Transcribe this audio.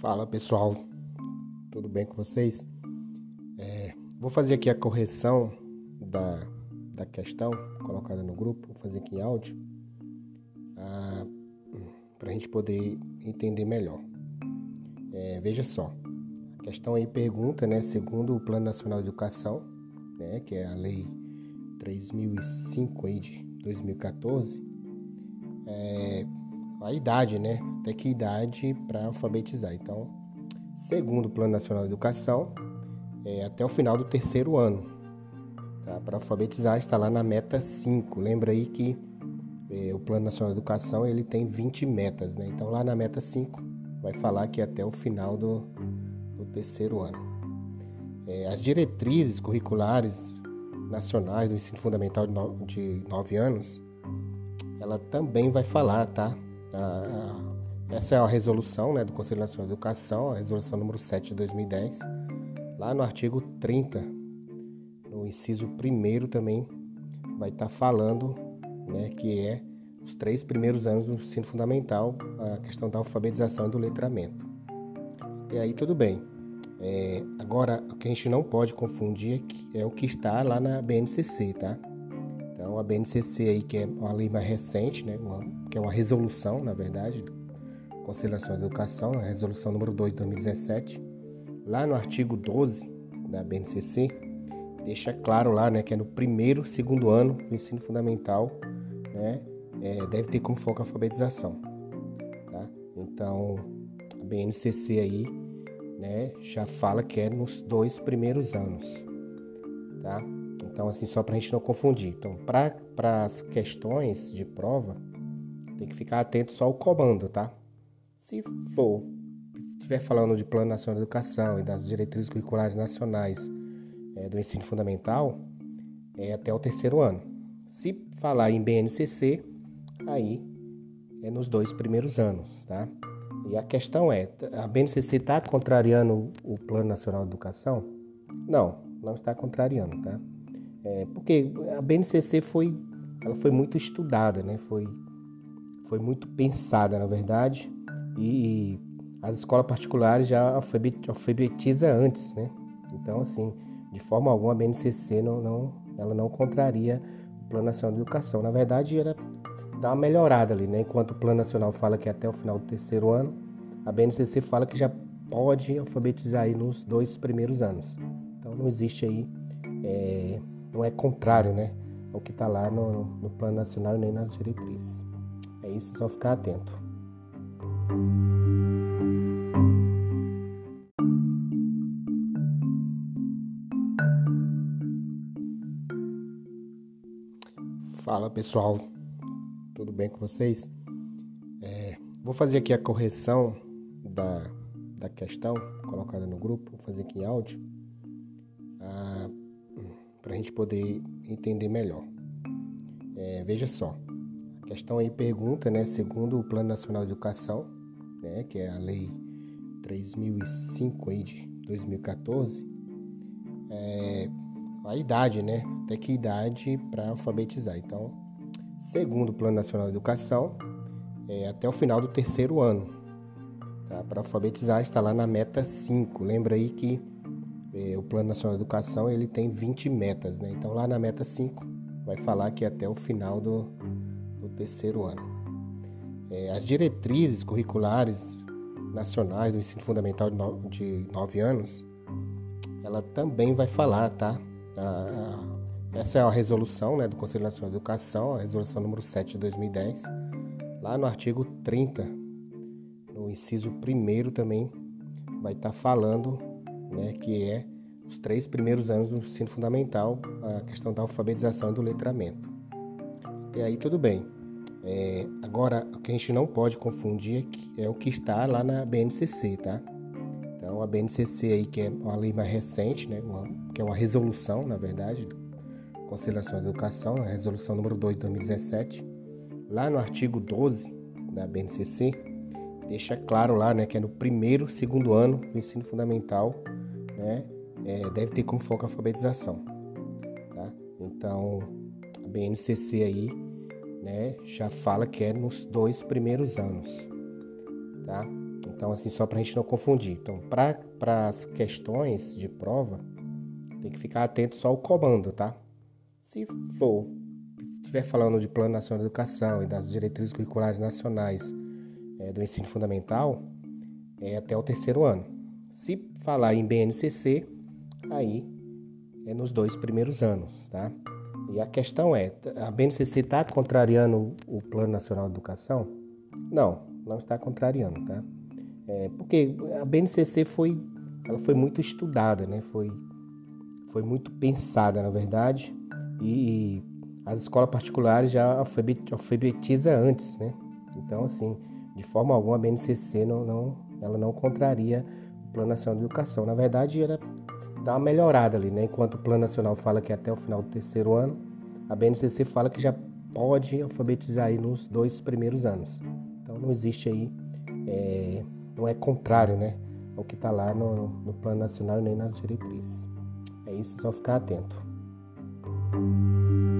Fala pessoal, tudo bem com vocês? É, vou fazer aqui a correção da, da questão colocada no grupo, vou fazer aqui em áudio, ah, para a gente poder entender melhor. É, veja só, a questão aí pergunta, né, segundo o Plano Nacional de Educação, né, que é a Lei 3005 aí de 2014, é, a idade, né? Até que idade para alfabetizar. Então, segundo o Plano Nacional de Educação, é até o final do terceiro ano. Tá? Para alfabetizar está lá na meta 5. Lembra aí que é, o Plano Nacional de Educação ele tem 20 metas, né? Então lá na meta 5 vai falar que é até o final do, do terceiro ano. É, as diretrizes curriculares nacionais do ensino fundamental de 9 anos, ela também vai falar, tá? essa é a resolução né, do Conselho Nacional de Educação, a resolução número 7 de 2010. Lá no artigo 30, no inciso 1 também vai estar tá falando né, que é os três primeiros anos do ensino fundamental, a questão da alfabetização e do letramento. E aí tudo bem. É, agora, o que a gente não pode confundir é, é o que está lá na BNCC, tá? Então, a BNCC aí, que é uma lei mais recente, né, uma, que é uma resolução, na verdade, do Conselho Nacional de Educação, a resolução número 2 de 2017, lá no artigo 12 da BNCC, deixa claro lá, né, que é no primeiro, segundo ano do ensino fundamental, né, é, deve ter como foco a alfabetização, tá? Então, a BNCC aí, né, já fala que é nos dois primeiros anos, tá? Então, assim, só para a gente não confundir. Então, para as questões de prova, tem que ficar atento só ao comando, tá? Se for, estiver falando de Plano Nacional de Educação e das diretrizes curriculares nacionais é, do ensino fundamental, é até o terceiro ano. Se falar em BNCC, aí é nos dois primeiros anos, tá? E a questão é, a BNCC está contrariando o Plano Nacional de Educação? Não, não está contrariando, tá? É, porque a BNCC foi, ela foi muito estudada, né? Foi, foi muito pensada, na verdade, e, e as escolas particulares já alfabetiza antes, né? Então, assim, de forma alguma a BNCC não, não, ela não contraria o Plano Nacional de Educação. Na verdade, era dar uma melhorada ali, né? Enquanto o Plano Nacional fala que é até o final do terceiro ano, a BNCC fala que já pode alfabetizar aí nos dois primeiros anos. Então, não existe aí é, não é contrário né, ao que está lá no, no plano nacional nem nas diretrizes. É isso, só ficar atento. Fala pessoal, tudo bem com vocês? É, vou fazer aqui a correção da, da questão colocada no grupo, vou fazer aqui em áudio. Ah, para a gente poder entender melhor. É, veja só, a questão aí pergunta, né, segundo o Plano Nacional de Educação, né, que é a Lei 3005 aí de 2014, é, a idade, né, até que idade para alfabetizar. Então, segundo o Plano Nacional de Educação, é até o final do terceiro ano. Tá? Para alfabetizar está lá na meta 5. Lembra aí que é, o Plano Nacional de Educação ele tem 20 metas, né? Então lá na meta 5 vai falar que é até o final do, do terceiro ano. É, as diretrizes curriculares nacionais do ensino fundamental de, no, de 9 anos, ela também vai falar, tá? A, a, essa é a resolução né, do Conselho Nacional de Educação, a resolução número 7 de 2010. Lá no artigo 30, no inciso 1 também vai estar tá falando né, que é os três primeiros anos do ensino fundamental, a questão da alfabetização e do letramento. E aí tudo bem. É, agora, o que a gente não pode confundir é, é o que está lá na BNCC, tá? Então, a BNCC aí, que é uma lei mais recente, né, uma, que é uma resolução, na verdade, Conselho Nacional de Educação, a resolução número 2 de 2017, lá no artigo 12 da BNCC, deixa claro lá, né, que é no primeiro, segundo ano do ensino fundamental, né, é, deve ter como foco a alfabetização. Tá? Então, a BNCC aí, né, já fala que é nos dois primeiros anos, tá? Então, assim, só para a gente não confundir. Então, para as questões de prova, tem que ficar atento só ao comando, tá? Se for, estiver falando de Plano Nacional de Educação e das diretrizes curriculares nacionais é, do ensino fundamental, é até o terceiro ano. Se falar em BNCC, aí é nos dois primeiros anos, tá? E a questão é, a BNCC está contrariando o Plano Nacional de Educação? Não, não está contrariando, tá? É, porque a BNCC foi, ela foi muito estudada, né? Foi, foi muito pensada, na verdade, e as escolas particulares já alfabetiza antes, né? Então, assim, de forma alguma a BNCC não, não, ela não contraria o Plano Nacional de Educação. Na verdade, era dar uma melhorada ali, né? Enquanto o Plano Nacional fala que é até o final do terceiro ano, a BNCC fala que já pode alfabetizar aí nos dois primeiros anos. Então, não existe aí é, não é contrário né, ao que está lá no, no Plano Nacional nem nas diretrizes. É isso, é só ficar atento. Thank you.